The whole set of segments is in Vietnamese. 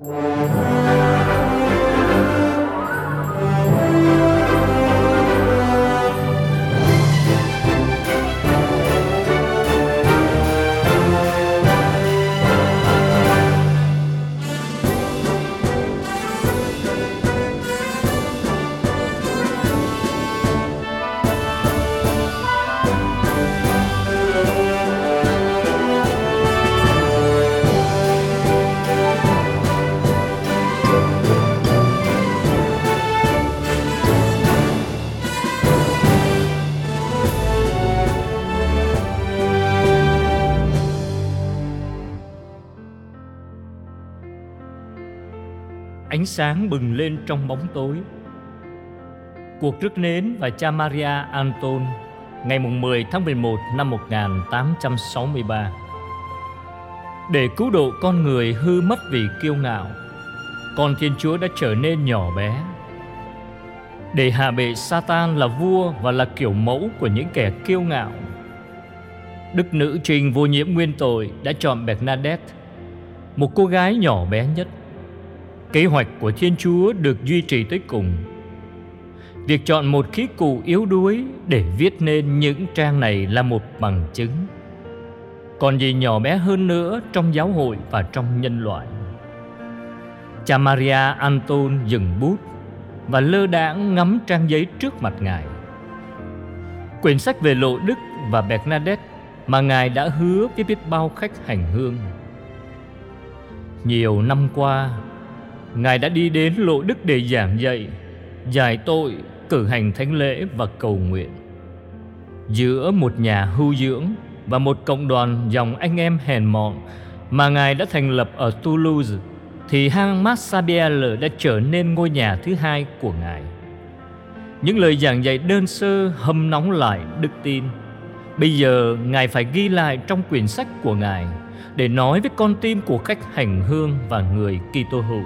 Ánh sáng bừng lên trong bóng tối. Cuộc rước nến và cha Maria Anton Ngày 10 tháng 11 năm 1863 Để cứu độ con người hư mất vì kiêu ngạo, Con Thiên Chúa đã trở nên nhỏ bé. Để hạ bệ Satan là vua và là kiểu mẫu của những kẻ kiêu ngạo. Đức nữ trình vô nhiễm nguyên tội đã chọn Bernadette, Một cô gái nhỏ bé nhất. Kế hoạch của Thiên Chúa được duy trì tới cùng. Việc chọn một khí cụ yếu đuối để viết nên những trang này là một bằng chứng. Còn gì nhỏ bé hơn nữa trong giáo hội và trong nhân loại. Cha Maria Anton dừng bút và lơ đãng ngắm trang giấy trước mặt ngài. Quyển sách về lộ đức và Bernadette mà ngài đã hứa với biết bao khách hành hương. Nhiều năm qua, Ngài đã đi đến lộ đức để giảng dạy, giải tội, cử hành thánh lễ và cầu nguyện. Giữa một nhà hưu dưỡng và một cộng đoàn dòng anh em hèn mọn mà Ngài đã thành lập ở Toulouse, thì hang Massabielle đã trở nên ngôi nhà thứ hai của Ngài. Những lời giảng dạy đơn sơ hâm nóng lại đức tin. Bây giờ Ngài phải ghi lại trong quyển sách của Ngài để nói với con tim của khách hành hương và người Kitô hữu.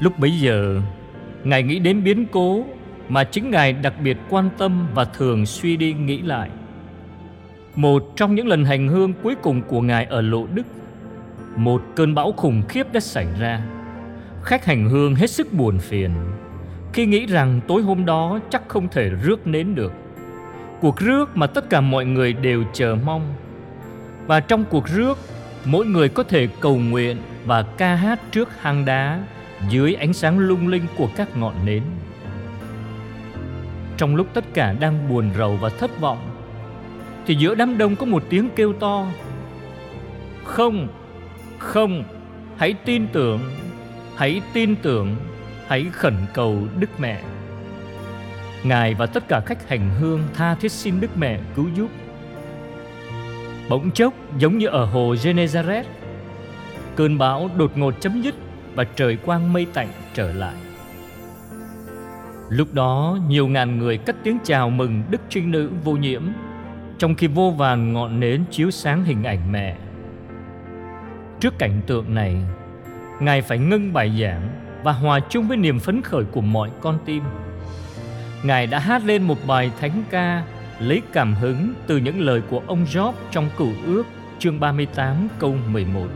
Lúc bấy giờ, Ngài nghĩ đến biến cố mà chính Ngài đặc biệt quan tâm và thường suy đi nghĩ lại. Một trong những lần hành hương cuối cùng của Ngài ở Lộ Đức, một cơn bão khủng khiếp đã xảy ra. Khách hành hương hết sức buồn phiền khi nghĩ rằng tối hôm đó chắc không thể rước nến được. Cuộc rước mà tất cả mọi người đều chờ mong. Và trong cuộc rước, mỗi người có thể cầu nguyện và ca hát trước hang đá dưới ánh sáng lung linh của các ngọn nến. Trong lúc tất cả đang buồn rầu và thất vọng, thì giữa đám đông có một tiếng kêu to. Không, không, hãy tin tưởng, hãy tin tưởng, hãy khẩn cầu Đức Mẹ. Ngài và tất cả khách hành hương tha thiết xin Đức Mẹ cứu giúp. Bỗng chốc giống như ở hồ Genezareth, cơn bão đột ngột chấm dứt và trời quang mây tạnh trở lại. Lúc đó, nhiều ngàn người cất tiếng chào mừng Đức Trinh Nữ vô nhiễm, Trong khi vô vàn ngọn nến chiếu sáng hình ảnh mẹ. Trước cảnh tượng này, Ngài phải ngưng bài giảng Và hòa chung với niềm phấn khởi của mọi con tim. Ngài đã hát lên một bài thánh ca Lấy cảm hứng từ những lời của ông Job trong Cựu ước chương 38 câu 11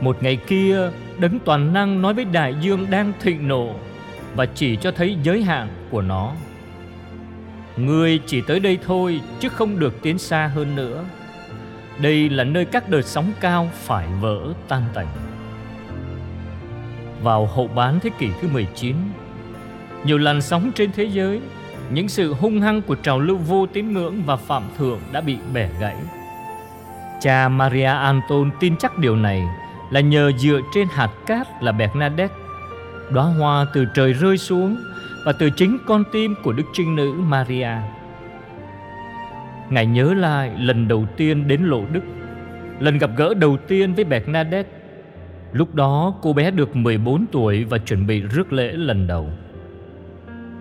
một ngày kia, đấng toàn năng nói với đại dương đang thịnh nộ và chỉ cho thấy giới hạn của nó. Ngươi chỉ tới đây thôi chứ không được tiến xa hơn nữa. Đây là nơi các đợt sóng cao phải vỡ tan tành. Vào hậu bán thế kỷ thứ 19, nhiều làn sóng trên thế giới, những sự hung hăng của trào lưu vô tín ngưỡng và phạm thượng đã bị bẻ gãy. Cha Maria Anton tin chắc điều này là nhờ dựa trên hạt cát là Bernadette, đóa hoa từ trời rơi xuống và từ chính con tim của Đức Trinh Nữ Maria. Ngài nhớ lại lần đầu tiên đến Lộ Đức, lần gặp gỡ đầu tiên với Bernadette. Lúc đó cô bé được 14 tuổi và chuẩn bị rước lễ lần đầu.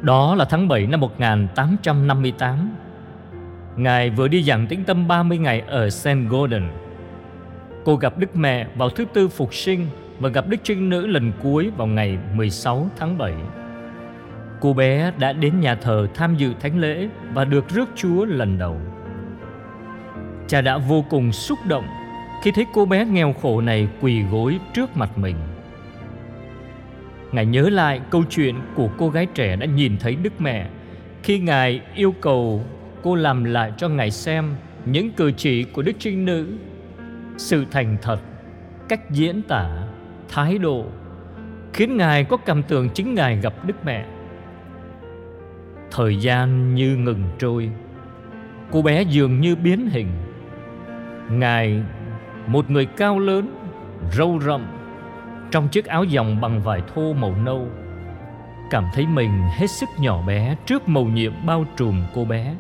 Đó là tháng 7 năm 1858. Ngài vừa đi giảng tĩnh tâm 30 ngày ở St. Gordon, Cô gặp Đức Mẹ vào thứ tư phục sinh và gặp Đức Trinh Nữ lần cuối vào ngày 16 tháng 7. Cô bé đã đến nhà thờ tham dự thánh lễ và được rước Chúa lần đầu. Cha đã vô cùng xúc động khi thấy cô bé nghèo khổ này quỳ gối trước mặt mình. Ngài nhớ lại câu chuyện của cô gái trẻ đã nhìn thấy Đức Mẹ khi Ngài yêu cầu cô làm lại cho Ngài xem những cử chỉ của Đức Trinh Nữ, sự thành thật, cách diễn tả, thái độ khiến Ngài có cảm tưởng chính Ngài gặp Đức Mẹ. Thời gian như ngừng trôi, cô bé dường như biến hình. Ngài, một người cao lớn, râu rậm, trong chiếc áo dòng bằng vải thô màu nâu, cảm thấy mình hết sức nhỏ bé trước màu nhiệm bao trùm cô bé.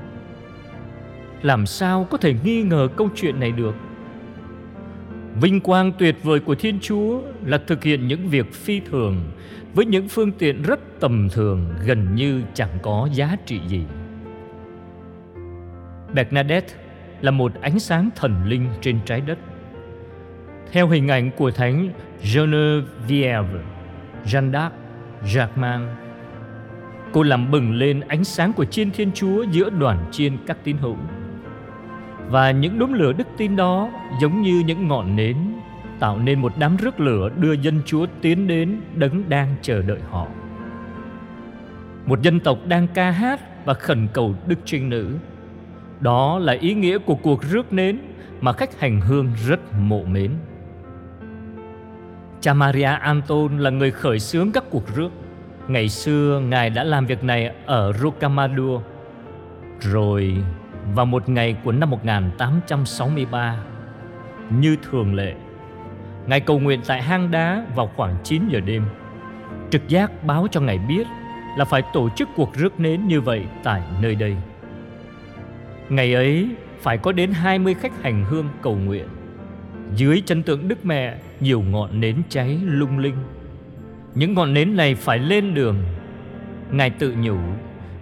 Làm sao có thể nghi ngờ câu chuyện này được? Vinh quang tuyệt vời của Thiên Chúa là thực hiện những việc phi thường với những phương tiện rất tầm thường gần như chẳng có giá trị gì. Bernadette là một ánh sáng thần linh trên trái đất. Theo hình ảnh của Thánh Geneviève, Jeanne d'Arc, Jacques cô làm bừng lên ánh sáng của chiên Thiên Chúa giữa đoàn chiên các tín hữu. Và những đốm lửa đức tin đó giống như những ngọn nến tạo nên một đám rước lửa đưa dân Chúa tiến đến đấng đang chờ đợi họ. Một dân tộc đang ca hát và khẩn cầu Đức Trinh Nữ. Đó là ý nghĩa của cuộc rước nến mà khách hành hương rất mộ mến. Cha Maria Anton là người khởi xướng các cuộc rước. Ngày xưa, Ngài đã làm việc này ở Rocamadour. Rồi vào một ngày của năm 1863 Như thường lệ. Ngài cầu nguyện tại hang đá vào khoảng 9 giờ đêm. Trực giác báo cho Ngài biết là phải tổ chức cuộc rước nến như vậy tại nơi đây. Ngày ấy, phải có đến 20 khách hành hương cầu nguyện. Dưới chân tượng Đức Mẹ, nhiều ngọn nến cháy lung linh. Những ngọn nến này phải lên đường. Ngài tự nhủ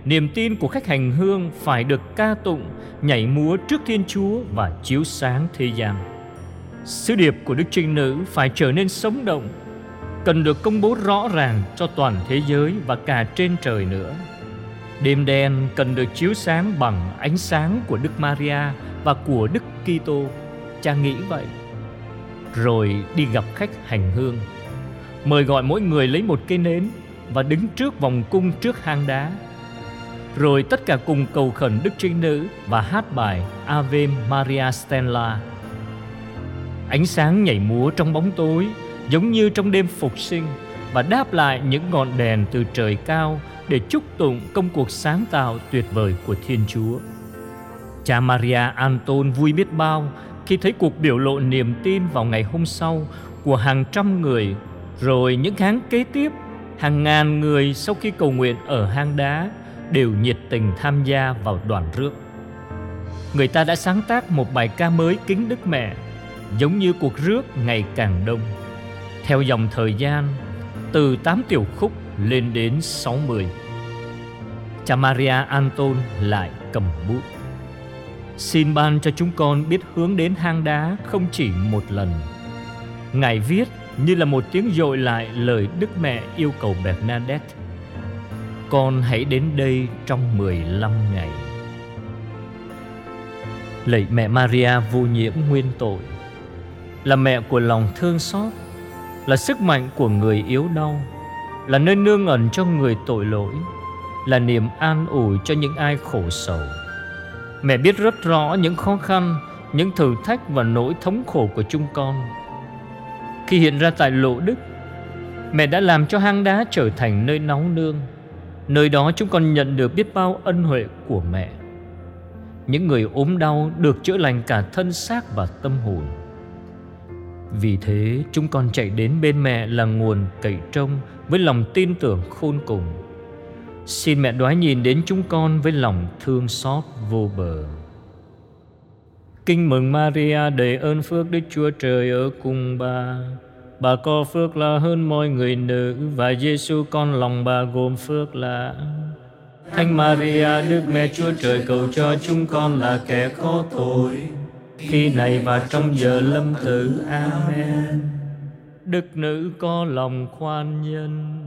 niềm tin của khách hành hương phải được ca tụng, nhảy múa trước Thiên Chúa và chiếu sáng thế gian. Sứ điệp của Đức Trinh Nữ phải trở nên sống động, cần được công bố rõ ràng cho toàn thế giới và cả trên trời nữa. Đêm đen cần được chiếu sáng bằng ánh sáng của Đức Maria và của Đức Kitô. Cha nghĩ vậy. Rồi đi gặp khách hành hương. Mời gọi mỗi người lấy một cây nến và đứng trước vòng cung trước hang đá rồi tất cả cùng cầu khẩn Đức Trinh Nữ và hát bài Ave Maria Stella. Ánh sáng nhảy múa trong bóng tối giống như trong đêm phục sinh và đáp lại những ngọn đèn từ trời cao để chúc tụng công cuộc sáng tạo tuyệt vời của Thiên Chúa. Cha Maria Anton vui biết bao khi thấy cuộc biểu lộ niềm tin vào ngày hôm sau của hàng trăm người, rồi những tháng kế tiếp, hàng ngàn người sau khi cầu nguyện ở hang đá đều nhiệt tình tham gia vào đoàn rước. Người ta đã sáng tác một bài ca mới kính Đức Mẹ, giống như cuộc rước ngày càng đông. Theo dòng thời gian, từ 8 tiểu khúc lên đến 60. Cha Maria Anton lại cầm bút. Xin ban cho chúng con biết hướng đến hang đá không chỉ một lần. Ngài viết như là một tiếng dội lại lời Đức Mẹ yêu cầu Bernadette con hãy đến đây trong 15 ngày. Lạy mẹ Maria vô nhiễm nguyên tội, là mẹ của lòng thương xót, là sức mạnh của người yếu đau, là nơi nương ẩn cho người tội lỗi, là niềm an ủi cho những ai khổ sầu. Mẹ biết rất rõ những khó khăn, những thử thách và nỗi thống khổ của chúng con. Khi hiện ra tại lộ đức, mẹ đã làm cho hang đá trở thành nơi nóng nương, Nơi đó chúng con nhận được biết bao ân huệ của mẹ. Những người ốm đau được chữa lành cả thân xác và tâm hồn. Vì thế, chúng con chạy đến bên mẹ là nguồn cậy trông Với lòng tin tưởng khôn cùng. Xin mẹ đoái nhìn đến chúng con với lòng thương xót vô bờ. Kinh mừng Maria đầy ơn phước Đức Chúa Trời ở cùng bà. Bà có phước là hơn mọi người nữ Và Giêsu con lòng bà gồm phước là Thánh Maria, Đức Mẹ Chúa Trời cầu cho chúng con là kẻ khó tội. Khi này và trong giờ lâm tử, Amen. Đức nữ có lòng khoan nhân,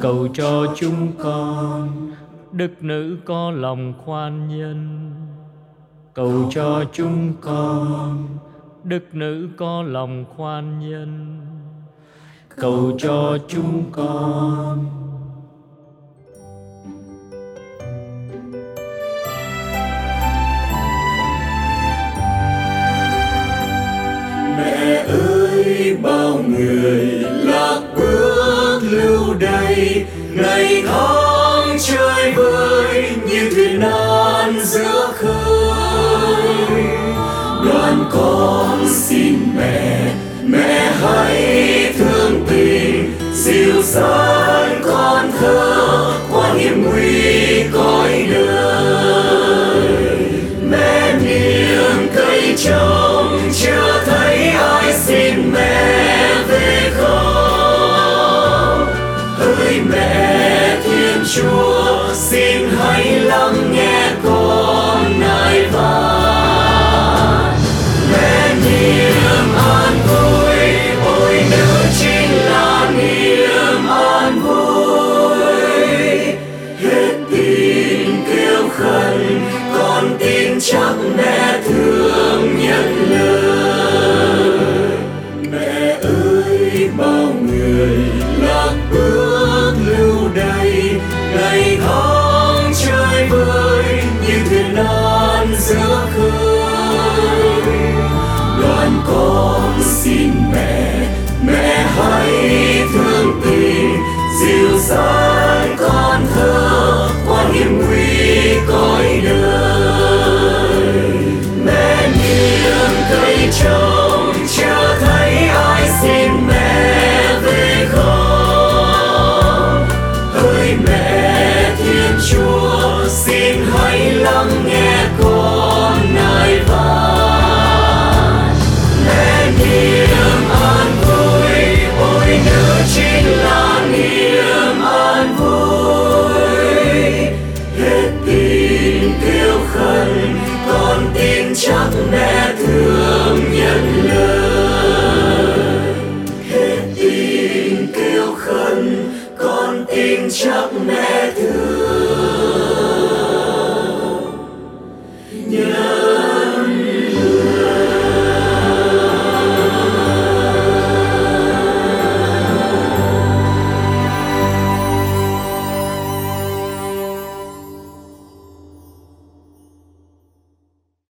Cầu cho chúng con. Đức nữ có lòng khoan nhân, Cầu cho chúng con đức nữ có lòng khoan nhân. Cầu cho chúng con. Mẹ ơi bao người lạc bước lưu đày ngày tháng chơi vơi như thuyền nan con xin mẹ mẹ hãy thương tình. Dịu dàng con thơ qua hiểm nguy cõi đời. Mẹ niềm cây trồng chưa thấy ai xin mẹ về không? Hỡi mẹ thiên chúa xin mẹ mẹ hãy thương tình. Dịu dàng con thơ qua hiểm nguy cõi đời. Mẹ niềm cây trồng chưa thấy ai xin mẹ về không hỡi mẹ thiên chúa, xin hãy lắng nghe hết tin